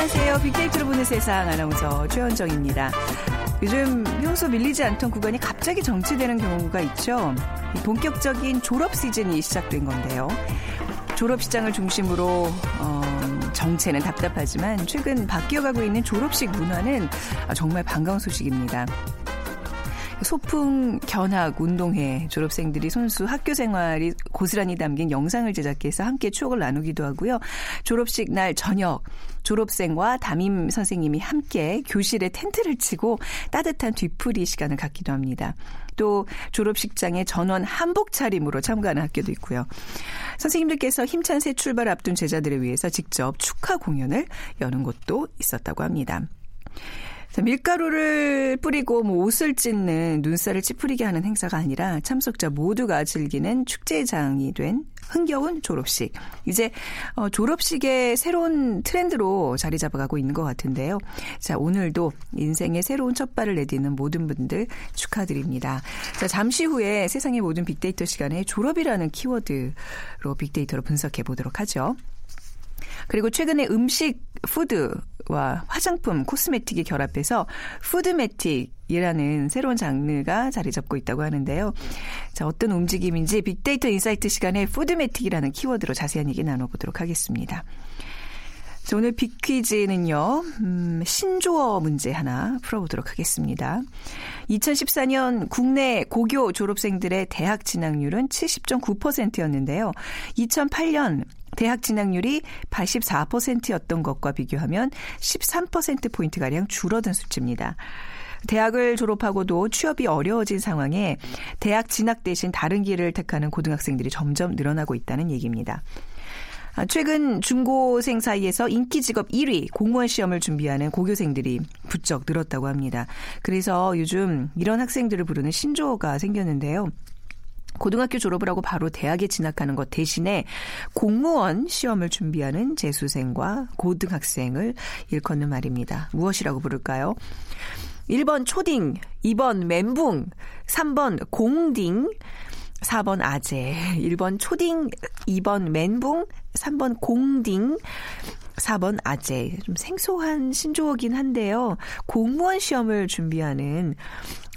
안녕하세요. 빅데이터로 보는 세상 아나운서 최현정입니다. 요즘 평소 밀리지 않던 구간이 갑자기 정체되는 경우가 있죠. 본격적인 졸업 시즌이 시작된 건데요. 졸업 시장을 중심으로 어, 정체는 답답하지만 최근 바뀌어가고 있는 졸업식 문화는 정말 반가운 소식입니다. 소풍, 견학, 운동회, 졸업생들이 손수 학교 생활이 고스란히 담긴 영상을 제작해서 함께 추억을 나누기도 하고요. 졸업식 날 저녁, 졸업생과 담임 선생님이 함께 교실에 텐트를 치고 따뜻한 뒤풀이 시간을 갖기도 합니다. 또 졸업식장에 전원 한복 차림으로 참가하는 학교도 있고요. 선생님들께서 힘찬 새 출발 앞둔 제자들을 위해서 직접 축하 공연을 여는 곳도 있었다고 합니다. 밀가루를 뿌리고 뭐 옷을 찢는 눈살을 찌푸리게 하는 행사가 아니라 참석자 모두가 즐기는 축제장이 된 흥겨운 졸업식. 이제 어, 졸업식의 새로운 트렌드로 자리 잡아가고 있는 것 같은데요. 자, 오늘도 인생의 새로운 첫 발을 내딛는 모든 분들 축하드립니다. 자, 잠시 후에 세상의 모든 빅데이터 시간에 졸업이라는 키워드로 빅데이터로 분석해 보도록 하죠. 그리고 최근에 음식, food 와 화장품, cosmetic이 결합해서 foodmetic이라는 새로운 장르가 자리 잡고 있다고 하는데요. 자, 어떤 움직임인지 빅데이터 insight 시간에 foodmetic이라는 키워드로 자세한 얘기 나눠보도록 하겠습니다. 자, 오늘 빅퀴즈는요, 음, 신조어 문제 하나 풀어보도록 하겠습니다. 2014년 국내 고교 졸업생들의 대학 진학률은 70.9%였는데요. 2008년 대학 진학률이 84%였던 것과 비교하면 13%포인트가량 줄어든 수치입니다. 대학을 졸업하고도 취업이 어려워진 상황에 대학 진학 대신 다른 길을 택하는 고등학생들이 점점 늘어나고 있다는 얘기입니다. 최근 중고생 사이에서 인기 직업 1위 공무원 시험을 준비하는 고교생들이 부쩍 늘었다고 합니다. 그래서 요즘 이런 학생들을 부르는 신조어가 생겼는데요. 고등학교 졸업을 하고 바로 대학에 진학하는 것 대신에 공무원 시험을 준비하는 재수생과 고등학생을 일컫는 말입니다. 무엇이라고 부를까요? 1번 초딩, 2번 멘붕, 3번 공딩, 4번 아재, 1번 초딩, 2번 멘붕, 3번 공딩, 4번 아재. 좀 생소한 신조어긴 한데요. 공무원 시험을 준비하는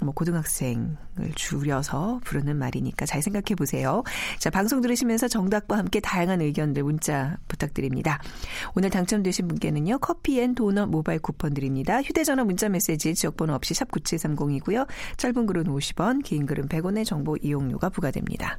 뭐 고등학생을 줄여서 부르는 말이니까 잘 생각해 보세요. 자, 방송 들으시면서 정답과 함께 다양한 의견들 문자 부탁드립니다. 오늘 당첨되신 분께는요. 커피 and 도넛 모바일 쿠폰 드립니다. 휴대 전화 문자 메시지 지역번호 없이 샵 9730이고요. 짧은 글은 50원, 긴 글은 100원의 정보 이용료가 부과됩니다.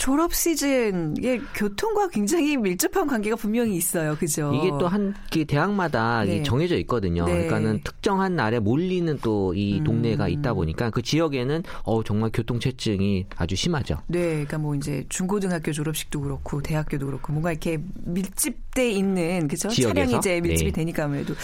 졸업 시즌 이게 교통과 굉장히 밀접한 관계가 분명히 있어요. 그죠? 이게 또 한 대학마다 네. 정해져 있거든요. 네. 그러니까는 특정한 날에 몰리는 또이 음. 동네가 있다 보니까 그 지역에는 어 정말 교통체증이 아주 심하죠. 네, 그러니까 뭐 이제 중고등학교 졸업식도 그렇고 대학교도 그렇고 뭔가 이렇게 밀집돼 있는 그죠? 차량이 이제 밀집이 네. 되니까 아무래도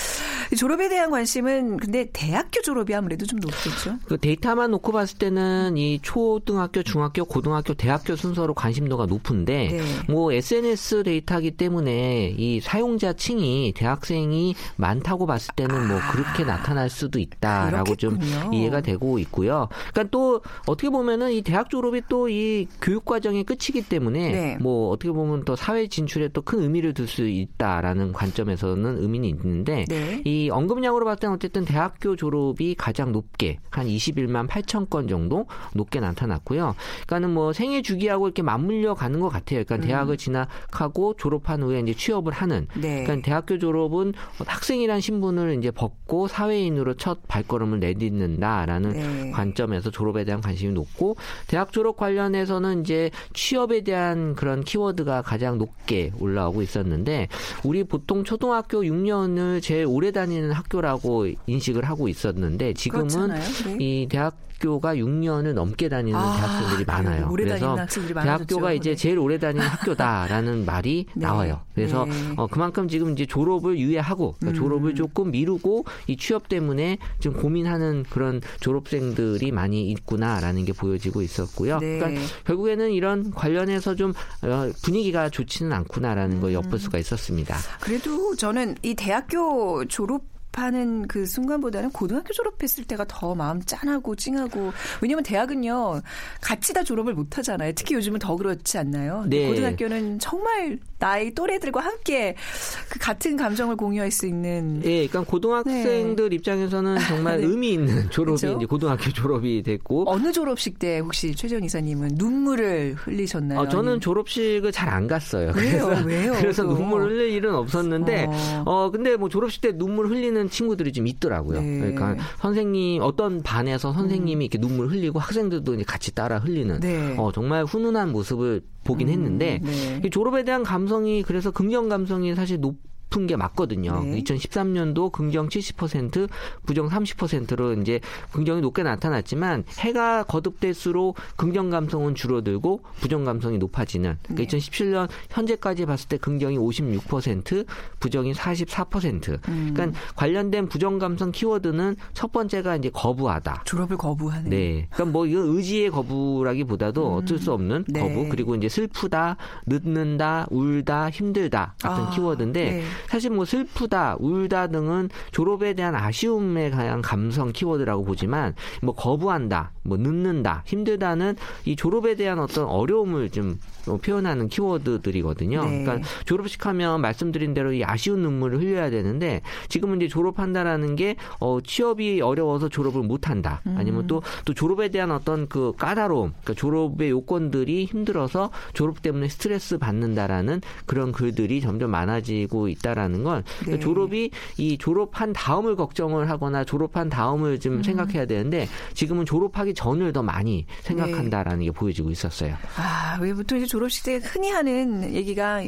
졸업에 대한 관심은 근데 대학교 졸업이 아무래도 좀 높겠죠. 그 데이터만 놓고 봤을 때는 이 초등학교, 중학교, 고등학교, 대학교 순서 로 관심도가 높은데 네. 뭐 SNS 데이터이기 때문에 이 사용자 층이 대학생이 많다고 봤을 때는 뭐 그렇게 나타날 수도 있다라고 좀 아. 그렇겠군요. 이해가 되고 있고요. 그러니까 또 어떻게 보면은 이 대학 졸업이 또 이 교육 과정의 끝이기 때문에 네. 뭐 어떻게 보면 또 사회 진출에 또 큰 의미를 둘 수 있다라는 관점에서는 의미는 있는데 네. 이 언급량으로 봤을 때는 어쨌든 대학교 졸업이 가장 높게 한 21만 8천 건 정도 높게 나타났고요. 그러니까는 뭐 생애 주기하고 이렇게 맞물려 가는 것 같아요. 그러니까 대학을 진학하고 졸업한 후에 이제 취업을 하는. 음. 네. 그러니까 대학교 졸업은 학생이란 신분을 이제 벗고 사회인으로 첫 발걸음을 내딛는다라는 네. 관점에서 졸업에 대한 관심이 높고 대학 졸업 관련해서는 이제 취업에 대한 그런 키워드가 가장 높게 올라오고 있었는데 우리 보통 초등학교 6년을 제일 오래 다니는 학교라고 인식을 하고 있었는데 지금은. 네. 이 대학교가 6년을 넘게 다니는 아, 대학생들이. 많아요. 그래서 다니는 학생들이 많아졌죠. 대학교가 이제 네. 제일 오래 다니는 학교다라는 말이 네. 나와요. 그래서 네. 어, 그만큼 지금 이제 졸업을 유예하고 그러니까 음. 졸업을 조금 미루고 이 취업 때문에 지금 고민하는 그런 졸업생들이 많이 있구나라는 게 보여지고 있었고요. 네. 그러니까 결국에는 이런 관련해서 좀 어, 분위기가 좋지는 않구나라는 음. 걸 엿볼 수가 있었습니다. 그래도 저는 이 대학교 졸업 하는 그 순간보다는 고등학교 졸업했을 때가 더 마음 짠하고 찡하고 왜냐면 대학은요 같이 다 졸업을 못 하잖아요 특히 요즘은 더 그렇지 않나요 네. 고등학교는 정말 나이 또래들과 함께 그 같은 감정을 공유할 수 있는 예, 그러니까 고등학생들 입장에서는 정말 네. 의미 있는 졸업이 그렇죠? 이제 고등학교 졸업이 됐고 어느 졸업식 때 혹시 최재원 이사님은 눈물을 흘리셨나요? 어, 저는 졸업식을 잘 안 갔어요. 왜요? 그래서, 왜요? 그래서 또? 눈물 흘릴 일은 없었는데, 어. 어. 근데 뭐 졸업식 때 눈물 흘리는 친구들이 좀 있더라고요. 네. 그러니까 선생님, 어떤 반에서 선생님이 이렇게 눈물 흘리고 학생들도 이제 같이 따라 흘리는, 네. 어, 정말 훈훈한 모습을 보긴 음, 했는데, 네. 이 졸업에 대한 감성이 그래서 긍정 감성이 사실 높 은 게 맞거든요. 네. 2013년도 긍정 70%, 부정 30%로 이제 긍정이 높게 나타났지만 해가 거듭될수록 긍정 감성은 줄어들고 부정 감성이 높아지는. 그러니까 네. 2017년 현재까지 봤을 때 긍정이 56%, 부정이 44%. 음. 그러니까 관련된 부정 감성 키워드는 첫 번째가 이제 거부하다. 졸업을 거부하는. 네. 그러니까 뭐 이거 의지의 거부라기보다도 어쩔 수 없는 네. 거부 그리고 이제 슬프다, 늦는다, 울다, 힘들다 같은 아, 키워드인데 네. 사실 뭐 슬프다, 울다 등은 졸업에 대한 아쉬움에 관한 감성 키워드라고 보지만 뭐 거부한다, 뭐 늦는다, 힘들다는 이 졸업에 대한 어떤 어려움을 좀 어, 표현하는 키워드들이거든요. 네. 그러니까 졸업식 하면 말씀드린 대로 이 아쉬운 눈물을 흘려야 되는데 지금은 이제 졸업한다라는 게 어, 취업이 어려워서 졸업을 못한다. 아니면 또또 졸업에 대한 어떤 그 까다로움, 그러니까 졸업의 요건들이 힘들어서 졸업 때문에 스트레스 받는다라는 그런 글들이 점점 많아지고 있다 라는 건 그러니까 네. 졸업이 이 졸업한 다음을 걱정을 하거나 졸업한 다음을 좀 생각해야 되는데 지금은 졸업하기 전을 더 많이 생각한다라는 게 보여지고 있었어요. 아, 왜 보통 이제 졸업식 때 흔히 하는 얘기가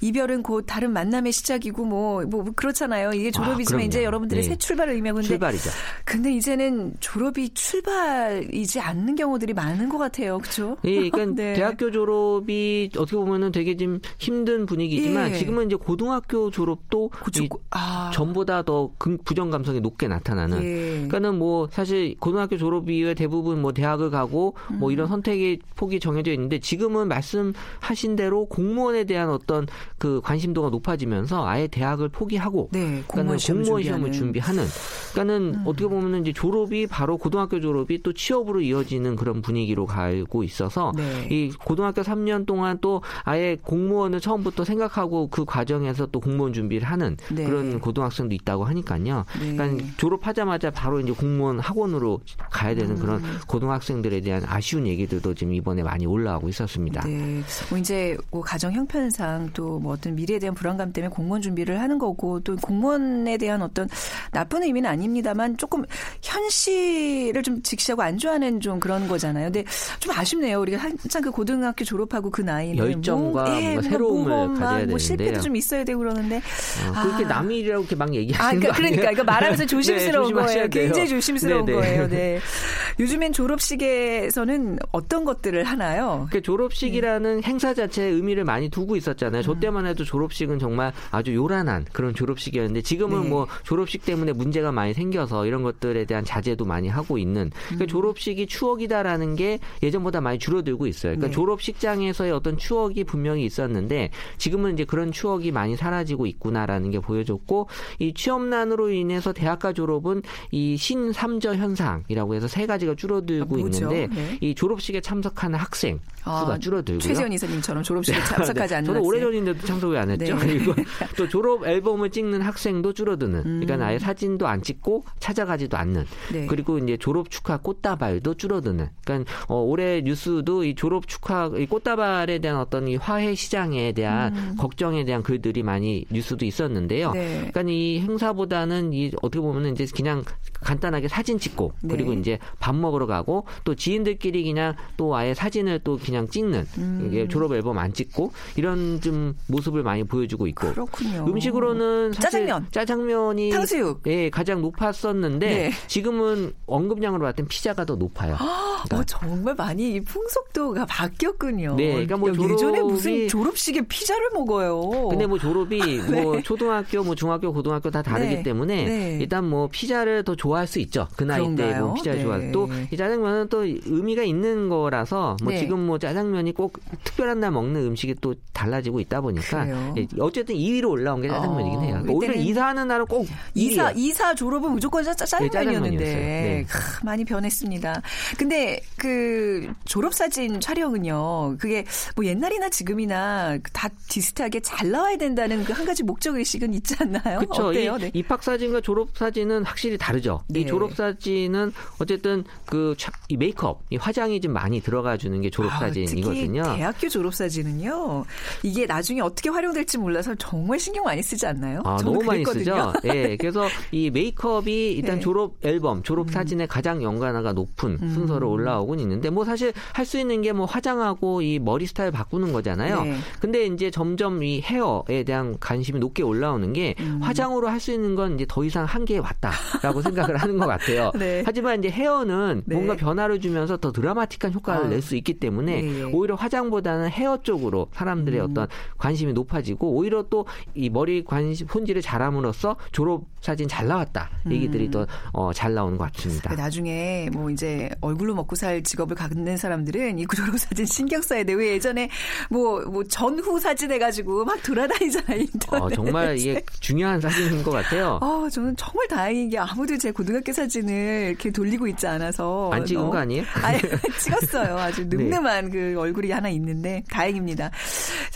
이별은 곧 다른 만남의 시작이고 뭐, 뭐 그렇잖아요. 이게 졸업이지만 그럼요. 이제 여러분들의 네. 새 출발을 의미하고 출발이죠. 근데 이제는 졸업이 출발이지 않는 경우들이 많은 것 같아요. 그렇죠? 예, 그러니까 네. 대학교 졸업이 어떻게 보면은 되게 좀 힘든 분위기지만 예. 지금은 이제 고등학교 졸업도. 이 아. 전보다 더 긍- 부정 감성이 높게 나타나는. 예. 그러니까는 뭐 사실 고등학교 졸업 이후에 대부분 뭐 대학을 가고 뭐 음. 이런 선택의 폭이 정해져 있는데 지금은 말씀하신 대로 공무원에 대한 어떤 그 관심도가 높아지면서 아예 대학을 포기하고 네, 공무원 시험 공무원 시험을 준비하는. 음. 그러니까는 어떻게 보면은 이제 졸업이 바로 고등학교 졸업이 또 취업으로 이어지는 그런 분위기로 가고 있어서 네. 이 고등학교 3년 동안 또 아예 공무원을 처음부터 생각하고 그 과정에서 또 공무원 준비를 하는 네. 그런 고등학생도 있다고 하니까요. 네. 그러니까 졸업하자마자 바로 이제 공무원 학원으로 가야 되는 그런 음. 고등학생들에 대한 아쉬운 얘기들도 지금 이번에 많이 올라오고 있었습니다. 네. 뭐 이제 뭐 가정 형편상 또 뭐 어떤 미래에 대한 불안감 때문에 공무원 준비를 하는 거고 또 공무원에 대한 어떤 나쁜 의미는 아닙니다만 조금 현실을 좀 직시하고 안 좋아하는 좀 그런 거잖아요. 근데 좀 아쉽네요. 우리가 한창 그 고등학교 졸업하고 그 나이는 열정과 뭐, 예, 뭔가 새로움을 가져야 뭐 실패도. 좀 있어야 되고 그러는데 어, 그렇게 아. 남의 일이라고 이렇게 막 아, 얘기하시는 그러니까? 그러니까 이거 말하면서 조심스러운 네, 조심하셔야 거예요. 돼요. 굉장히 조심스러운 네네. 거예요. 네. 요즘엔 졸업식에서는 어떤 것들을 하나요? 그 졸업식이라는 행사 자체에 의미를 많이 두고 있었잖아요. 저 때만 해도 졸업식은 정말 아주 요란한 그런 졸업식이었는데 지금은 네. 뭐 졸업식 때문에 문제가 많이 생겨서 이런 것들에 대한 자제도 많이 하고 있는 그러니까 졸업식이 추억이다라는 게 예전보다 많이 줄어들고 있어요. 그러니까 네. 졸업식장에서의 어떤 추억이 분명히 있었는데 지금은 이제 그런 추억이 많이 사라지고 줄어들고 있구나라는 게 보여줬고 이 취업난으로 인해서 대학가 졸업은 이 신삼저 현상이라고 해서 세 가지가 줄어들고 아? 있는데 네. 이 졸업식에 참석하는 학생 수가 아, 줄어들고요. 최지원 이사님처럼 졸업식에 참석하지 않는 저는 학생. 오래전인데도 참석을 안 했죠. 네. 그리고 또 졸업 앨범을 찍는 학생도 줄어드는. 음. 그러니까 아예 사진도 안 찍고 찾아가지도 않는. 네. 그리고 이제 졸업 축하 꽃다발도 줄어드는. 그러니까 어, 올해 뉴스도 이 졸업 축하 이 꽃다발에 대한 어떤 이 화해 시장에 대한 걱정에 대한 글들이 많이 뉴스도 있었는데요. 음. 네. 그러니까 이 행사보다는 이 어떻게 보면 이제 그냥 간단하게 사진 찍고 네. 그리고 이제 밥 먹으러 가고 또 지인들끼리 그냥 또 아예 사진을 또 그냥 찍는 음. 이게 졸업 앨범 안 찍고 이런 좀 모습을 많이 보여주고 있고 그렇군요. 음식으로는 짜장면. 짜장면이 탕수육. 예 가장 높았었는데 네. 지금은 언급량으로 봤을 땐 피자가 더 높아요. 어, 정말 많이 이 풍속도가 바뀌었군요. 네, 그러니까 뭐 예전에 졸업이- 무슨 졸업식에 피자를 먹어요. 근데 뭐 졸업이 뭐 초등학교, 뭐 중학교, 고등학교 다 다르기 네. 때문에 네. 일단 뭐 피자를 더 좋아 할 수 있죠. 그 나이 때 그런가요? 뭐 피자를 네. 좋아할 또이 짜장면은 또 의미가 있는 거라서 뭐 네. 지금 뭐 짜장면이 꼭 특별한 날 먹는 음식이 또 달라지고 있다 보니까? 예, 어쨌든 2위로 올라온 게 짜장면이긴 어, 해요. 그러니까 오히려 이사하는 날은 꼭 이사 1위예요. 이사 졸업은 무조건 짜, 짜장면이었는데 네, 짜장면이었어요. 네. 크, 많이 변했습니다. 근데 그 졸업 사진 촬영은요. 그게 뭐 옛날이나 지금이나 다 비슷하게 잘 나와야 된다는 그 한 가지 목적 의식은 있지 않나요? 그렇죠. 네. 입학 사진과 졸업 사진은 확실히 다르죠. 네. 이 졸업 사진은 어쨌든 그 이 메이크업, 이 화장이 좀 많이 들어가 주는 게 졸업 아, 사진이거든요. 대학교 졸업 사진은요. 이게 나중에 어떻게 활용될지 몰라서 정말 신경 많이 쓰지 않나요? 아, 너무 많이. 쓰죠. 예. 그래서 이 메이크업이 일단 네. 음. 졸업 앨범, 졸업 사진의 가장 연관어가 높은 순서로 올라오곤 있는데 뭐 사실 할 수 있는 게 뭐 화장하고 이 머리 스타일 바꾸는 거잖아요. 네. 근데 이제 점점 이 헤어에 대한 관심이 높게 올라오는 게 음. 화장으로 할 수 있는 건 이제 더 이상 한계에 왔다라고 생각을 하는 것 같아요. 네. 하지만 이제 헤어는 네. 뭔가 변화를 주면서 더 드라마틱한 효과를 아. 낼수 있기 때문에 예, 예. 오히려 화장보다는 헤어 쪽으로 사람들의 음. 어떤 관심이 높아지고 오히려 또 이 머리 관심 혼지를 잘함으로써 졸업 사진 잘 나왔다 얘기들이 더 어, 잘 나오는 것 같습니다. 그 나중에 뭐 이제 얼굴로 먹고 살 직업을 갖는 사람들은 이 졸업 사진 신경 써야 돼. 왜 예전에 뭐 뭐 전후 사진 해가지고 막 돌아다니잖아요 인터넷. 어, 정말 이게 중요한 사진인 것 같아요. 아, 저는 정말 다행인 게 아무도 제 고등학교 사진을 이렇게 돌리고 있지 않아서. 안 찍은 너무- 거 아니에요? 아니, 찍었어요. 아주 네. 늠름한 그 얼굴이 하나 있는데 다행입니다.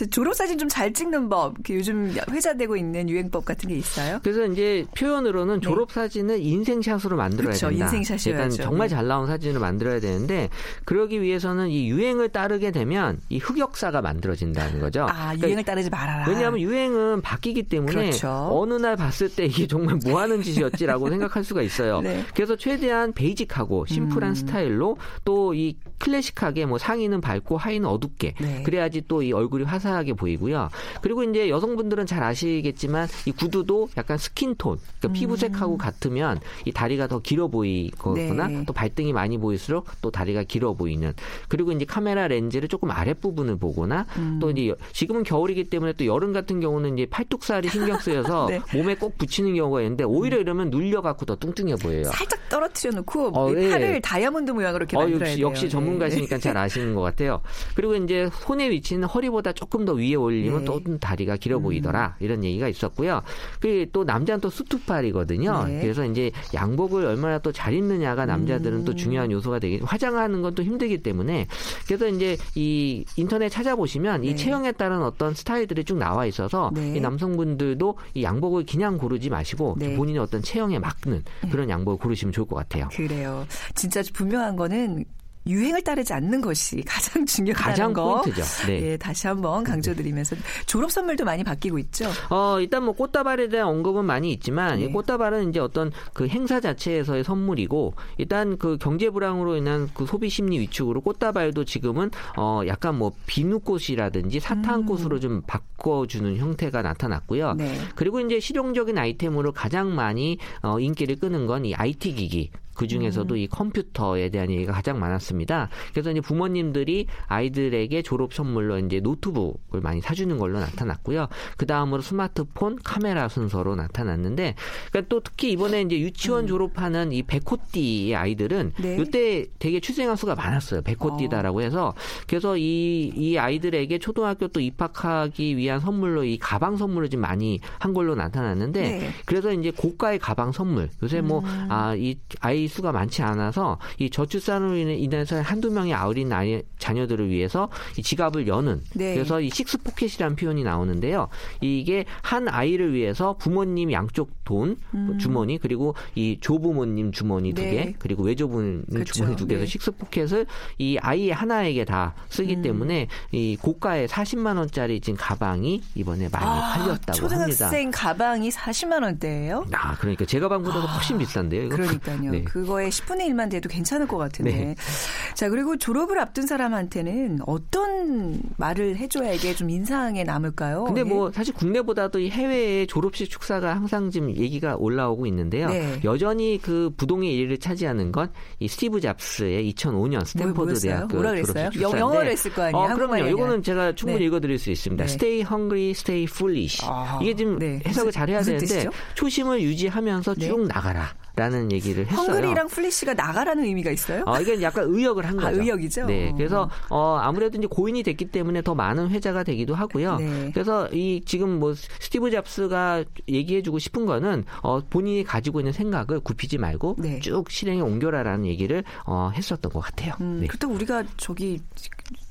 졸업사진 좀 잘 찍는 법, 그 요즘 회자되고 있는 유행법 같은 게 있어요? 그래서 이제 표현으로는 졸업 사진을 인생샷으로 만들어야 네. 그쵸, 된다. 인생샷이어야죠. 그러니까 정말 네. 잘 나온 사진을 만들어야 되는데 그러기 위해서는 이 유행을 따르게 되면 이 흑역사가 만들어진다는 거죠. 아, 그러니까 유행을 따르지 말아라. 왜냐하면 유행은 바뀌기 때문에 그렇죠. 어느 날 봤을 때 이게 정말 뭐 하는 짓이었지라고 생각할 수가 있어요. 네. 그래서 최대한 베이직하고 심플한 음. 스타일로 또 이 클래식하게 뭐 상의는 밝고 하의는 어둡게 네. 그래야지 또 이 얼굴이 화사 하게 보이고요. 그리고 이제 여성분들은 잘 아시겠지만 이 구두도 약간 스킨톤, 그러니까 피부색하고 같으면 이 다리가 더 길어 보이거나 음. 네. 또 발등이 많이 보일수록 또 다리가 길어 보이는 그리고 이제 카메라 렌즈를 조금 아랫부분을 보거나 음. 또 이제 여- 지금은 겨울이기 때문에 또 여름 같은 경우는 이제 팔뚝살이 신경 쓰여서 네. 몸에 꼭 붙이는 경우가 있는데 오히려 이러면 눌려 갖고 더 뚱뚱해 보여요. 살짝 떨어뜨려 놓고 어, 이 예. 팔을 다이아몬드 모양으로 이렇게 어, 만들어야 역시, 돼요. 역시 네. 전문가시니까 잘 아시는 것 같아요. 그리고 이제 손의 위치는 허리보다 조금 더 위에 올리면 네. 음. 또 다리가 길어 보이더라. 이런 얘기가 있었고요. 그리고 또 남자는 또 수투팔이거든요. 네. 그래서 이제 양복을 얼마나 또 잘 입느냐가 남자들은 음. 또 중요한 요소가 되기 화장하는 건 또 힘들기 때문에 그래서 이제 이 인터넷 찾아보시면 네. 이 체형에 따른 어떤 스타일들이 쭉 나와 있어서 네. 이 남성분들도 이 양복을 그냥 고르지 마시고 네. 본인의 어떤 체형에 맞는 그런 양복을 고르시면 좋을 것 같아요. 그래요. 진짜 분명한 거는 유행을 따르지 않는 것이 가장 중요하다는 가장 거. 포인트죠. 네. 예, 다시 한번 강조드리면서 졸업 선물도 많이 바뀌고 있죠. 어, 일단 뭐 꽃다발에 대한 언급은 많이 있지만 네. 이 꽃다발은 이제 어떤 그 행사 자체에서의 선물이고 일단 그 경제 불황으로 인한 그 소비 심리 위축으로 꽃다발도 지금은 어 약간 뭐 비누꽃이라든지 사탕꽃으로 좀 바꿔주는 형태가 나타났고요. 네. 그리고 이제 실용적인 아이템으로 가장 많이 어 인기를 끄는 건 이 IT 기기. 그 중에서도 음. 이 컴퓨터에 대한 얘기가 가장 많았습니다. 그래서 이제 부모님들이 아이들에게 졸업 선물로 이제 노트북을 많이 사주는 걸로 나타났고요. 그 다음으로 스마트폰, 카메라 순서로 나타났는데, 그러니까 또 특히 이번에 이제 유치원 음. 졸업하는 이 백호띠의 아이들은 네. 이때 되게 출생아 수가 많았어요. 백호띠다라고 해서 그래서 이, 이 아이들에게 초등학교 또 입학하기 위한 선물로 이 가방 선물을 좀 많이 한 걸로 나타났는데 네. 그래서 이제 고가의 가방 선물 요새 뭐 음. 아이 아이 수가 많지 않아서 이 저출산으로 인해- 인해서 한두 명의 어린 아이 자녀들을 위해서 이 지갑을 여는 네. 그래서 이 six pocket이라는 표현이 나오는데요. 이게 한 아이를 위해서 부모님 양쪽 돈 주머니 그리고 이 조부모님 주머니 두 음. 네. 개 그리고 외조부모님 그렇죠. 주머니 두 개에서 네. 식스 포켓을 이 아이 하나에게 다 쓰기 음. 때문에 이 고가의 40만 원짜리 지금 가방이 이번에 많이 팔렸다고 합니다. 아, 초등학생 가방이 40만 원대예요? 아, 그러니까 제 가방보다 도 훨씬 비싼데요. 이거? 그러니까요. 네. 그거의 10분의 1만 돼도 괜찮을 것 같은데. 네. 자, 그리고 졸업을 앞둔 사람한테는 어떤 말을 해줘야 이게 좀 인상에 남을까요? 근데 예. 뭐 사실 국내보다도 이 해외의 졸업식 축사가 항상 지금 얘기가 올라오고 있는데요. 네. 여전히 그 부동의 1위를 차지하는 건 이 스티브 잡스의 2005년 스탠포드 뭐였어요? 대학교 뭐라 그랬어요? 졸업식 영- 축사인데 영어를 했을 거 아니에요? 어, 그럼요. 이거는 제가 충분히 네. 읽어드릴 수 있습니다. 네. Stay hungry, stay foolish. 아, 이게 지금 네. 해석을 무슨- 잘 해야 무슨 되는데 뜻이죠? 초심을 유지하면서 네. 쭉 나가라. 라는 얘기를 했어요. hungry랑 foolish가 나가라는 의미가 있어요? 어, 이게 약간 의역을 한 아, 거죠. 의역이죠? 네. 그래서 어, 아무래도 이제 고인이 됐기 때문에 더 많은 회자가 되기도 하고요. 네. 그래서 이 지금 뭐 스티브 잡스가 얘기해주고 싶은 거는 어, 본인이 가지고 있는 생각을 굽히지 말고 네. 쭉 실행에 옮겨라라는 얘기를 어, 했었던 것 같아요. 음, 네. 그렇다고 우리가 저기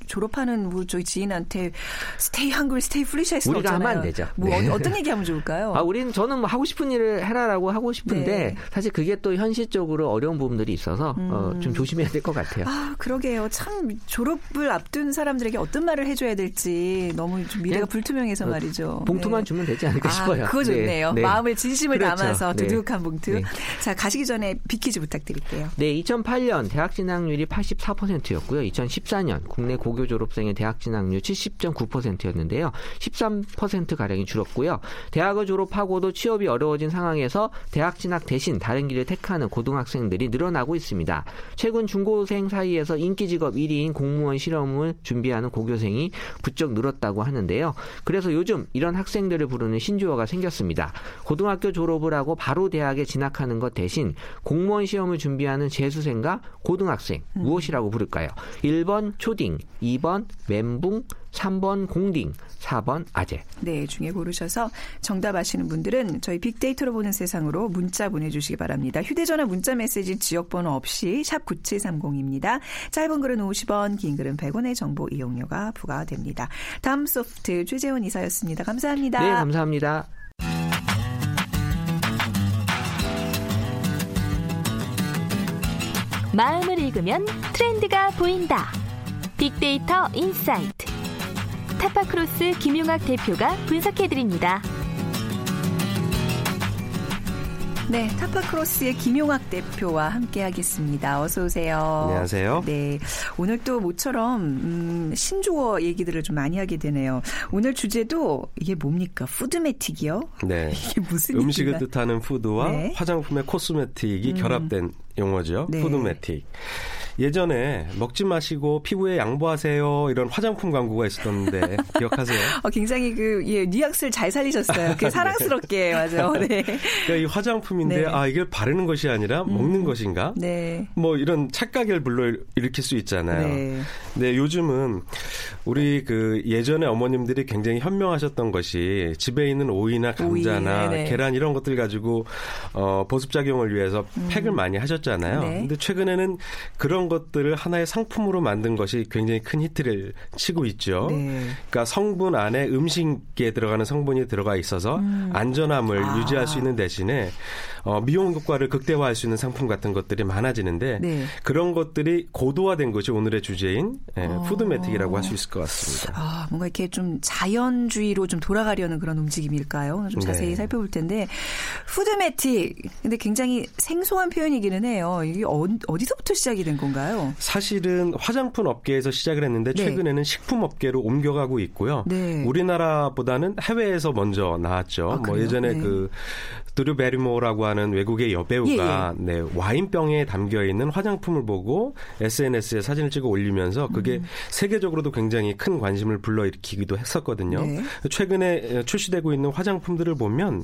졸업하는 뭐 저희 지인한테 stay hungry stay foolish 할 수는 우리가 없잖아요. 하면 안 되죠. 뭐 네. 어, 어떤 얘기하면 좋을까요? 아, 우리는 저는 뭐 하고 싶은 일을 해라라고 하고 싶은데 네. 사실 그게 또 현실적으로 어려운 부분들이 있어서 어, 좀 조심해야 될 것 같아요. 음. 아, 그러게요. 참 졸업을 앞둔 사람들에게 어떤 말을 해줘야 될지 너무 좀 미래가 그냥, 불투명해서 어, 말이죠. 봉투만 네. 주면 되지 않을까 아, 싶어요. 그거 좋네요. 네, 네. 마음을 진심을 그렇죠. 담아서 네. 두둑한 봉투. 네. 자, 가시기 전에 빅퀴즈 부탁드릴게요. 네, 2008년 대학 진학률이 84%였고요. 2014년 국내 고교 졸업생의 대학 진학률 70.9%였는데요. 13% 가량이 줄었고요. 대학을 졸업하고도 취업이 어려워진 상황에서 대학 진학 대신 다른 길을 택하는 고등학생들이 늘어나고 있습니다. 최근 중고생 사이에서 인기 직업 1위인 공무원 실험을 준비하는 고교생이 부쩍 늘었다고 하는데요. 그래서 요즘 이런 학생들을 부르는 신조어가 생겼습니다. 고등학교 졸업을 하고 바로 대학에 진학하는 것 대신 공무원 시험을 준비하는 재수생과 고등학생 무엇이라고 부를까요? 1번 초딩, 2번 멘붕, 3번 공딩, 4번 아재. 네, 중에 고르셔서 정답 아시는 분들은 저희 빅데이터로 보는 세상으로 문자 보내주시기 바랍니다. 휴대전화 문자 메시지 지역번호 없이 샵 9730입니다. 짧은 글은 50원, 긴 글은 100원의 정보 이용료가 부과됩니다. 다음 소프트 최재원 이사였습니다. 감사합니다. 네, 감사합니다. 마음을 읽으면 트렌드가 보인다. 빅데이터 insight. 타파크로스 김용학 대표가 분석해드립니다. 네, 타파크로스의 김용학 대표와 함께하겠습니다. 어서 오세요. 안녕하세요. 네, 오늘 또 모처럼 음, 신조어 얘기들을 좀 많이 하게 되네요. 오늘 주제도 이게 뭡니까? foodmetic이요? 네. 이게 무슨 음식을 얘기가- 뜻하는 food와 네. 화장품의 cosmetic이 결합된 용어죠. 네. 푸드메틱. 예전에 먹지 마시고 피부에 양보하세요 이런 화장품 광고가 있었는데 기억하세요? 어, 굉장히 그, 예, 뉘앙스를 잘 살리셨어요. 그 사랑스럽게, 맞아요. 네. 그러니까 이 화장품인데 네. 아 이걸 바르는 것이 아니라 먹는 것인가? 네. 뭐 이런 착각을 불러 일으킬 수 있잖아요. 네. 네, 요즘은 우리 그 예전에 어머님들이 굉장히 현명하셨던 것이 집에 있는 오이나 오이, 감자나 네네. 계란 이런 것들 가지고 어 보습 작용을 위해서 팩을 많이 하셨잖아요. 네. 근데 최근에는 그런 것들을 하나의 상품으로 만든 것이 굉장히 큰 히트를 치고 있죠. 네. 그러니까 성분 안에 음식에 들어가는 성분이 들어가 있어서 안전함을 음. 아. 유지할 수 있는 대신에 어, 미용 효과를 극대화할 수 있는 상품 같은 것들이 많아지는데 네. 그런 것들이 고도화된 것이 오늘의 주제인 예, 어. 푸드메틱이라고 할 수 있을 것 같습니다. 아, 뭔가 이렇게 좀 자연주의로 좀 돌아가려는 그런 움직임일까요? 좀 자세히 네. 살펴볼 텐데 푸드메틱 근데 굉장히 생소한 표현이기는 해요. 이게 어, 어디서부터 시작이 된 건가요? 사실은 화장품 업계에서 시작을 했는데 네. 최근에는 식품 업계로 옮겨가고 있고요. 네. 우리나라보다는 해외에서 먼저 나왔죠. 아, 뭐? 예전에 네. 그 드류 베리모라고 하는 외국의 여배우가 예, 네, 와인병에 담겨 있는 화장품을 보고 SNS에 사진을 찍어 올리면서 그게 음. 세계적으로도 굉장히 큰 관심을 불러일으키기도 했었거든요. 네. 최근에 출시되고 있는 화장품들을 보면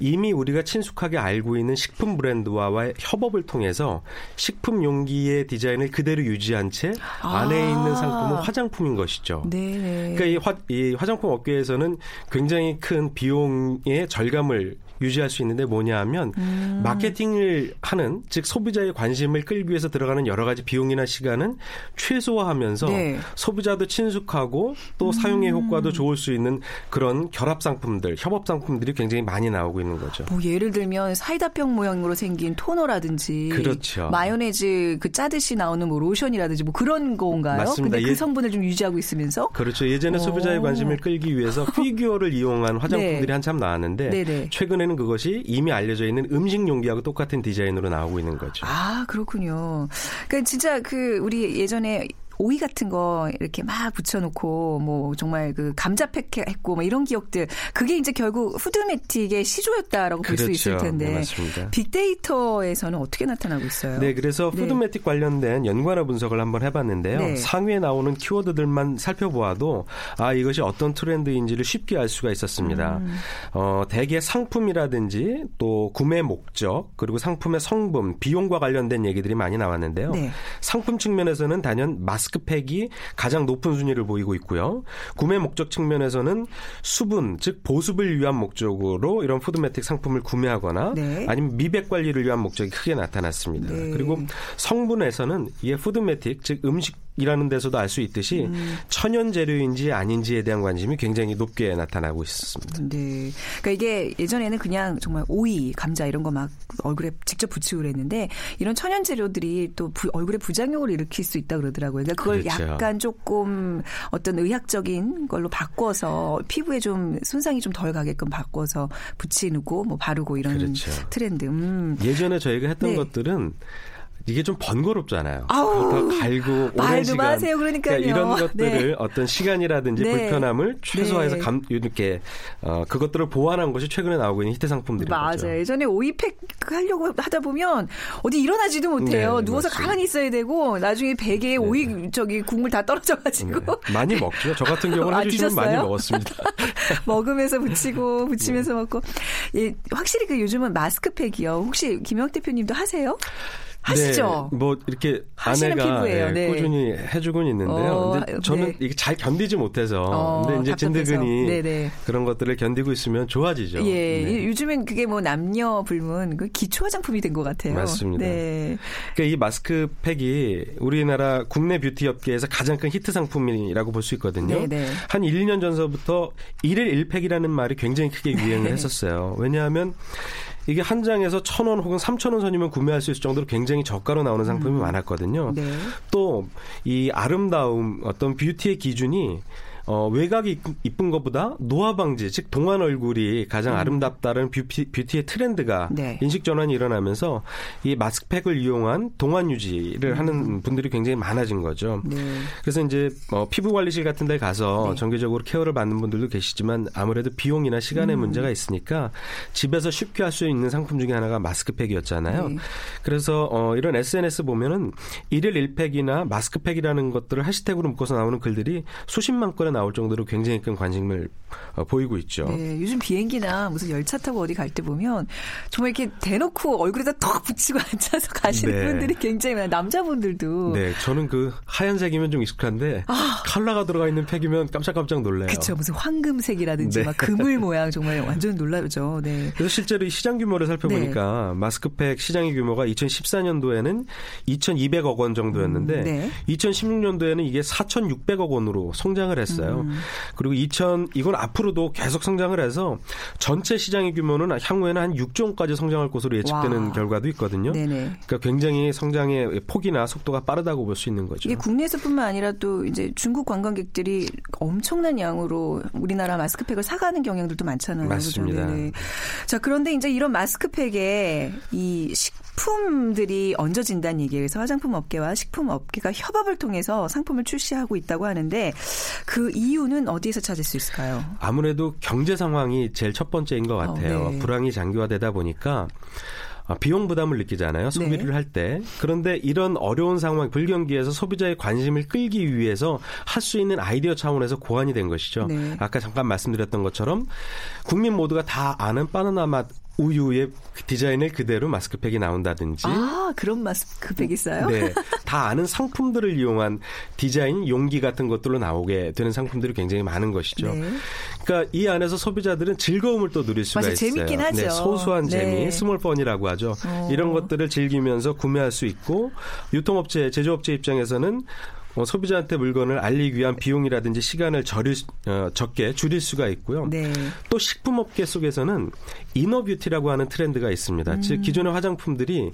이미 우리가 친숙하게 알고 있는 식품 브랜드와의 협업을 통해서 식품 용기의 디자인을 그대로 유지한 채 안에 아. 있는 상품은 화장품인 것이죠. 네. 그러니까 이, 화, 이 화장품 업계에서는 굉장히 큰 비용의 절감을 유지할 수 있는데 뭐냐 하면 음. 마케팅을 하는 즉 소비자의 관심을 끌기 위해서 들어가는 여러 가지 비용이나 시간은 최소화하면서 네. 소비자도 친숙하고 또 사용의 효과도 좋을 수 있는 그런 결합 상품들, 협업 상품들이 굉장히 많이 나오고 있는 거죠. 뭐 예를 들면 사이다병 모양으로 생긴 토너라든지 그렇죠. 마요네즈 그 짜듯이 나오는 뭐 로션이라든지 뭐 그런 건가요? 맞습니다. 근데 그 예- 성분을 좀 유지하고 있으면서 그렇죠. 예전에 오. 소비자의 관심을 끌기 위해서 피규어를 이용한 화장품들이 네. 한참 나왔는데 네네. 최근에는 그것이 이미 알려져 있는 음식 용기하고 똑같은 디자인으로 나오고 있는 거죠. 아, 그렇군요. 그러니까 진짜 그 우리 예전에 오이 같은 거 이렇게 막 붙여놓고 뭐 정말 그 감자팩 했고 뭐 이런 기억들 그게 이제 결국 푸드메틱의 시조였다라고 볼수 그렇죠. 있을 텐데 네, 맞습니다. 빅데이터에서는 어떻게 나타나고 있어요? 네, 그래서 네. 푸드메틱 관련된 연관어 분석을 한번 해봤는데요. 네. 상위에 나오는 키워드들만 살펴보아도 아 이것이 어떤 트렌드인지를 쉽게 알 수가 있었습니다. 음. 어, 대개 상품이라든지 또 구매 목적 그리고 상품의 성분, 비용과 관련된 얘기들이 많이 나왔는데요. 네. 상품 측면에서는 단연 마스크팩이 가장 높은 순위를 보이고 있고요. 구매 목적 측면에서는 수분, 즉 보습을 위한 목적으로 이런 푸드메틱 상품을 구매하거나 네. 아니면 미백 관리를 위한 목적이 크게 나타났습니다. 네. 그리고 성분에서는 이게 푸드메틱, 즉 음식 이라는 데서도 알 수 있듯이 음. 천연 재료인지 아닌지에 대한 관심이 굉장히 높게 나타나고 있습니다. 네. 그러니까 이게 예전에는 그냥 정말 오이, 감자 이런 거 막 얼굴에 직접 붙이고 그랬는데 이런 천연 재료들이 또 부- 얼굴에 부작용을 일으킬 수 있다 그러더라고요. 그러니까 그걸 그렇죠. 약간 조금 어떤 의학적인 걸로 바꿔서 피부에 좀 손상이 좀 덜 가게끔 바꿔서 붙이고 뭐 바르고 이런 그렇죠. 트렌드. 음. 예전에 저희가 했던 네. 것들은 이게 좀 번거롭잖아요. 아우, 더 갈고 오랜 말도 시간 마세요. 그러니까요. 이런 것들을 네. 어떤 시간이라든지 네. 불편함을 최소화해서 네. 감, 이렇게 어, 그것들을 보완한 것이 최근에 나오고 있는 히트 상품들인 거죠. 맞아요. 예전에 오이팩 하려고 하다 보면 어디 일어나지도 못해요. 네, 누워서 맞습니다. 가만히 있어야 되고 나중에 베개에 오이 저기 국물 다 떨어져 가지고 네. 많이 먹죠. 저 같은 경우는 아, 해주시면 많이? 먹었습니다. 먹으면서 붙이고 붙이면서 네. 먹고 예, 확실히 그 요즘은 마스크팩이요. 혹시 김영 대표님도 하세요? 하시죠? 네, 뭐 이렇게 아내가 피부예요. 예, 네. 꾸준히 해주곤 있는데요. 어, 근데 저는 네. 이게 잘 견디지 못해서 어, 근데 이제 답답해서. 진드근이 네네. 그런 것들을 견디고 있으면 좋아지죠. 예, 네. 요즘엔 그게 뭐 남녀 불문 그 기초 화장품이 된 것 같아요. 맞습니다. 네. 그러니까 이 마스크팩이 우리나라 국내 뷰티 업계에서 가장 큰 히트 상품이라고 볼 수 있거든요. 네네. 한 1, 2년 전서부터 1일 1팩이라는 말이 굉장히 크게 유행을 했었어요. 왜냐하면 이게 한 장에서 천 원 혹은 삼천 원 선이면 구매할 수 있을 정도로 굉장히 저가로 나오는 상품이 많았거든요. 네. 또이 아름다움 어떤 beauty의 기준이 어, 외곽이 이쁜- 것보다 노화 방지, 즉 동안 얼굴이 가장 아름답다는 뷰티, 뷰티의 트렌드가 음. 네. 인식 전환이 일어나면서 이 마스크팩을 이용한 동안 유지를 음. 하는 분들이 굉장히 많아진 거죠. 네. 그래서 이제 어, 피부 관리실 같은 데 가서 네. 정기적으로 케어를 받는 분들도 계시지만 아무래도 비용이나 음. 시간의 문제가 있으니까 집에서 쉽게 할 수 있는 상품 중에 하나가 마스크팩이었잖아요. 네. 그래서 어, 이런 SNS 보면은 일일 일팩이나 마스크팩이라는 것들을 해시태그로 묶어서 나오는 글들이 수십만 건에 나올 정도로 굉장히 큰 관심을 어, 보이고 있죠. 네, 요즘 비행기나 무슨 열차 타고 어디 갈 때 보면 정말 이렇게 대놓고 얼굴에다 턱 붙이고 앉아서 가시는 네. 분들이 굉장히 많아요. 남자분들도. 네, 저는 그 하얀색이면 좀 익숙한데 컬러가 들어가 있는 팩이면 깜짝깜짝 놀래요. 아. 그쵸. 무슨 황금색이라든지 네. 막 그물 모양 정말 완전 놀라죠. 네. 그래서 실제로 이 시장 규모를 살펴보니까 마스크팩 시장의 규모가 2014년도에는 2,200억 원 정도였는데 음, 네. 2016년도에는 이게 4,600억 원으로 성장을 했어요. 음. 그리고 2000 이건 앞으로도 계속 성장을 해서 전체 시장의 규모는 향후에는 한 6조 원까지 성장할 것으로 예측되는 와. 결과도 있거든요. 네네. 그러니까 굉장히 성장의 폭이나 속도가 빠르다고 볼 수 있는 거죠. 이게 국내에서뿐만 아니라 또 이제 중국 관광객들이 엄청난 양으로 우리나라 마스크팩을 사가는 경향들도 많잖아요. 맞습니다. 자 그런데 이제 이런 마스크팩에 이 식품들이 얹어진다는. 그래서 화장품 업계와 식품 업계가 협업을 통해서 상품을 출시하고 있다고 하는데 그 이유는 어디에서 찾을 수 있을까요? 아무래도 경제 상황이 제일 첫 번째인 것 같아요. 어, 네. 불황이 장기화되다 보니까 아, 비용 부담을 느끼잖아요. 소비를 네. 할 때. 그런데 이런 어려운 상황, 불경기에서 소비자의 관심을 끌기 위해서 할 수 있는 아이디어 차원에서 고안이 된 것이죠. 네. 아까 잠깐 말씀드렸던 것처럼 국민 모두가 다 아는 바나나 맛 우유의 디자인을 그대로 마스크팩이 나온다든지 아 그런 마스크팩 있어요? 네, 다 아는 상품들을 이용한 디자인, 용기 같은 것들로 나오게 되는 상품들이 굉장히 많은 것이죠. 네. 그러니까 이 안에서 소비자들은 즐거움을 또 누릴 수가 맞아요. 있어요. 재밌긴 하죠. 네, 소소한 네. 재미, small fun이라고 하죠. 어. 이런 것들을 즐기면서 구매할 수 있고 유통업체, 제조업체 입장에서는 어, 소비자한테 물건을 알리기 위한 비용이라든지 시간을 줄일, 수- 어, 적게 줄일 수가 있고요. 네. 또 식품업계 속에서는 inner beauty라고 하는 트렌드가 있습니다. 즉 기존의 화장품들이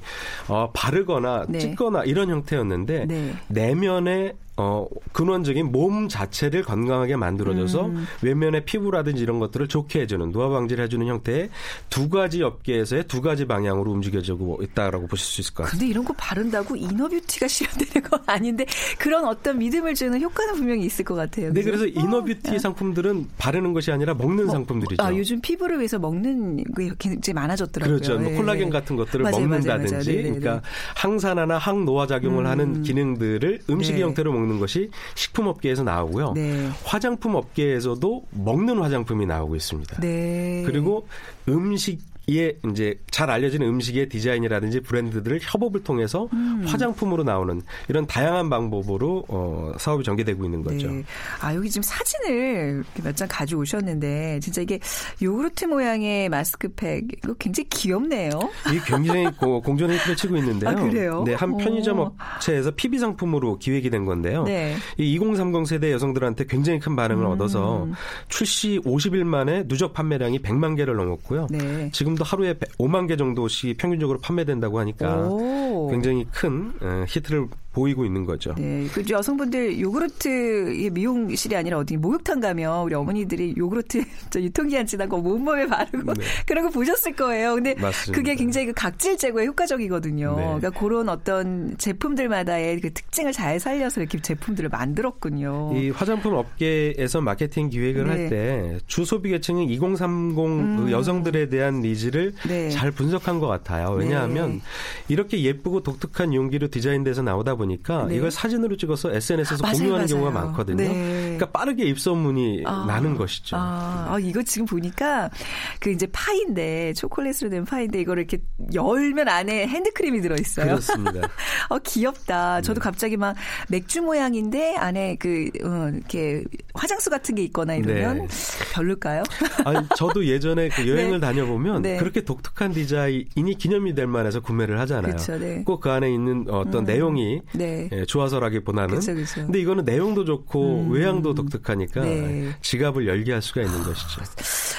어, 바르거나 음. 네. 찍거나 이런 형태였는데 네. 내면에 어, 근원적인 몸 자체를 건강하게 만들어줘서 음. 외면의 피부라든지 이런 것들을 좋게 해주는 노화 방지를 해주는 형태의 두 가지 업계에서의 두 가지 방향으로 움직여지고 있다라고 보실 수 있을 것 같습니다. 근데 이런 거 바른다고 inner beauty가 실현되는 건 아닌데 그런 어떤 믿음을 주는 효과는 분명히 있을 것 같아요. 네? 그래서 inner beauty 상품들은 바르는 것이 아니라 먹는 뭐, 상품들이죠. 아, 요즘 피부를 위해서 먹는 게 굉장히 많아졌더라고요. 그렇죠. 뭐 예. 콜라겐 같은 것들을 맞아요, 먹는다든지, 맞아요, 맞아요. 네네네. 그러니까 항산화나 항노화 작용을 하는 기능들을 음식 네. 형태로 먹는 것이 식품 업계에서 나오고요. 네. 화장품 업계에서도 먹는 화장품이 나오고 있습니다. 네. 그리고 음식 의 이제 잘 알려진 음식의 디자인이라든지 브랜드들을 협업을 통해서 음. 화장품으로 나오는 이런 다양한 방법으로 어, 사업이 전개되고 있는 거죠. 네. 아, 여기 지금 사진을 몇 장 가져오셨는데, 진짜 이게 요구르트 모양의 마스크팩, 이거 굉장히 귀엽네요. 이게 굉장히 고- 공존의 힘을 치고 있는데요. 아, 그래요? 네, 한 편의점 오. 업체에서 PB 상품으로 기획이 된 건데요. 네. 이 2030 세대 여성들한테 굉장히 큰 반응을 음. 얻어서 출시 50일 만에 누적 판매량이 100만 개를 넘었고요. 네. 지금 도 하루에 5만 개 정도씩 평균적으로 판매된다고 하니까 오. 굉장히 큰 어, 히트를 보이고 있는 거죠. 네, 그 여성분들 요구르트 미용실이 아니라 어디 목욕탕 가면 우리 어머니들이 요구르트 저 유통기한 지난 거 온몸에 바르고 네. 그런 거 보셨을 거예요. 근데 맞습니다. 그게 굉장히 그 각질 제거에 효과적이거든요. 네. 그러니까 그런 어떤 제품들마다의 그 특징을 잘 살려서 이렇게 제품들을 만들었군요. 이 화장품 업계에서 마케팅 기획을 네. 할때 주소비 계층인 2030그 여성들에 대한 needs를 음. 네. 잘 분석한 것 같아요. 왜냐하면 네. 이렇게 예쁘고 독특한 용기로 디자인돼서 나오다 보니까 네. 이걸 사진으로 찍어서 SNS에서 맞아요, 공유하는 맞아요. 경우가 많거든요. 네. 그러니까 빠르게 입소문이 아, 나는 것이죠. 아, 아, 이거 지금 보니까 그 이제 파인데 초콜릿으로 된 파인데 이거를 이렇게 열면 안에 핸드크림이 들어 있어요. 그렇습니다. 어 귀엽다. 저도 갑자기 막 맥주 모양인데 안에 그 어, 이렇게 화장수 같은 게 있거나 이러면 네. 별로일까요? 아니, 저도 예전에 그 여행을 네. 다녀보면 네. 그렇게 독특한 디자인이 기념이 될 만해서 구매를 하잖아요. 네. 꼭그 안에 있는 어떤 내용이 네. 예, 좋아서라기보다는. 그쵸, 그쵸. 근데 이거는 내용도 좋고 외향도 독특하니까 네. 지갑을 열게 할 수가 있는 것이죠.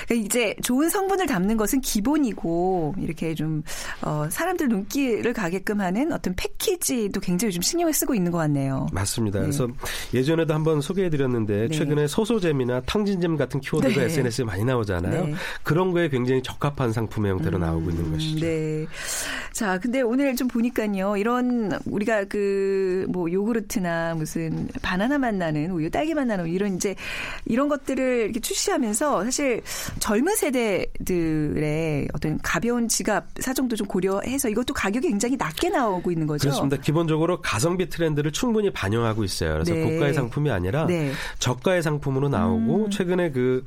그러니까 이제 좋은 성분을 담는 것은 기본이고 이렇게 좀 어, 사람들 눈길을 가게끔 하는 어떤 패키지도 굉장히 요즘 신경을 쓰고 있는 것 같네요. 맞습니다. 그래서 예전에도 한번 소개해드렸는데 네. 최근에 소소잼이나 탕진잼 같은 키워드가 네. SNS에 많이 나오잖아요. 네. 그런 거에 굉장히 적합한 상품의 형태로 나오고 있는 것이죠. 네. 자, 근데 오늘 좀 보니까요. 이런 우리가 그 뭐 요구르트나 무슨 바나나 맛 나는 우유, 딸기 맛 나는 우유 이런 이제 이런 것들을 이렇게 출시하면서 사실 젊은 세대들의 어떤 가벼운 지갑 사정도 좀 고려해서 이것도 가격이 굉장히 낮게 나오고 있는 거죠. 그렇습니다. 기본적으로 가성비 트렌드를 충분히 반영하고 있어요. 그래서 네. 고가의 상품이 아니라 네. 저가의 상품으로 나오고 최근에 그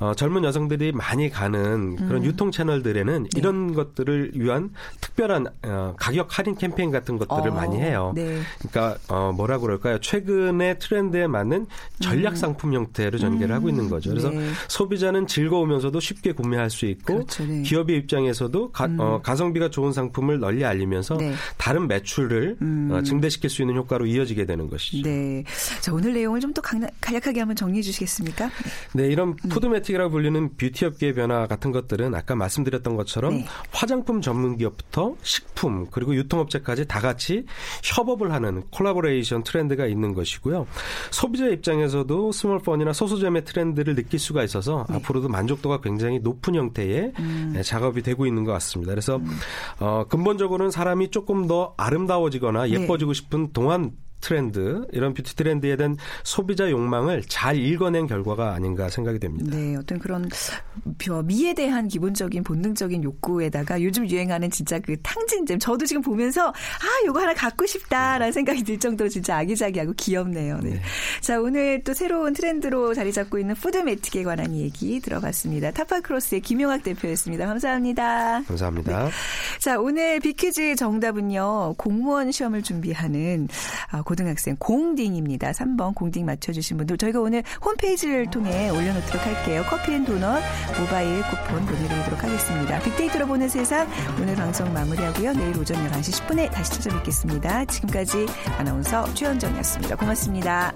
어, 젊은 여성들이 많이 가는 그런 유통 채널들에는 네. 이런 것들을 위한 특별한 어, 가격 할인 캠페인 같은 것들을 어, 많이 해요. 네. 그러니까 어, 뭐라 그럴까요? 최근의 트렌드에 맞는 전략 상품 형태로 전개를 하고 있는 거죠. 그래서 네. 소비자는 즐거우면서도 쉽게 구매할 수 있고 그렇죠, 네. 기업의 입장에서도 가, 어, 가성비가 좋은 상품을 널리 알리면서 네. 다른 매출을 어, 증대시킬 수 있는 효과로 이어지게 되는 것이죠. 네. 자, 오늘 내용을 좀더 간략하게 한번 정리해 주시겠습니까? 네, 이런 푸드매틱이라고 불리는 뷰티 업계의 변화 같은 것들은 아까 말씀드렸던 것처럼 네. 화장품 전문 기업부터 식품 그리고 유통업체까지 다 같이 협업을 하는 콜라보레이션 트렌드가 있는 것이고요. 소비자 입장에서 도 small fun이나 소소잼의 트렌드를 느낄 수가 있어서 네. 앞으로도 만족도가 굉장히 높은 형태의 음. 네, 작업이 되고 있는 것 같습니다. 그래서 어, 근본적으로는 사람이 조금 더 아름다워지거나 네. 예뻐지고 싶은 동안 트렌드 이런 뷰티 트렌드에 대한 소비자 욕망을 잘 읽어낸 결과가 아닌가 생각이 됩니다. 네, 어떤 그런 벼- 미에 대한 기본적인 본능적인 욕구에다가 요즘 유행하는 진짜 그 탕진잼. 저도 지금 보면서 아, 요거 하나 갖고 싶다라는 생각이 들 정도로 진짜 아기자기하고 귀엽네요. 네. 자, 오늘 또 새로운 트렌드로 자리 잡고 있는 foodmetic에 관한 얘기 들어봤습니다. 타파크로스의 김용학 대표였습니다. 감사합니다. 감사합니다. 자, 오늘 빅퀴즈 정답은요. 공무원 시험을 준비하는 아, 고등학생 공딩입니다. 3번 공딩 맞춰주신 분들 저희가 오늘 홈페이지를 통해 올려놓도록 할게요. 커피앤도넛 모바일 쿠폰 보내드리도록 하겠습니다. 빅데이터로 보는 세상 오늘 방송 마무리하고요. 내일 오전 11시 10분에 다시 찾아뵙겠습니다. 지금까지 아나운서 최현정이었습니다. 고맙습니다.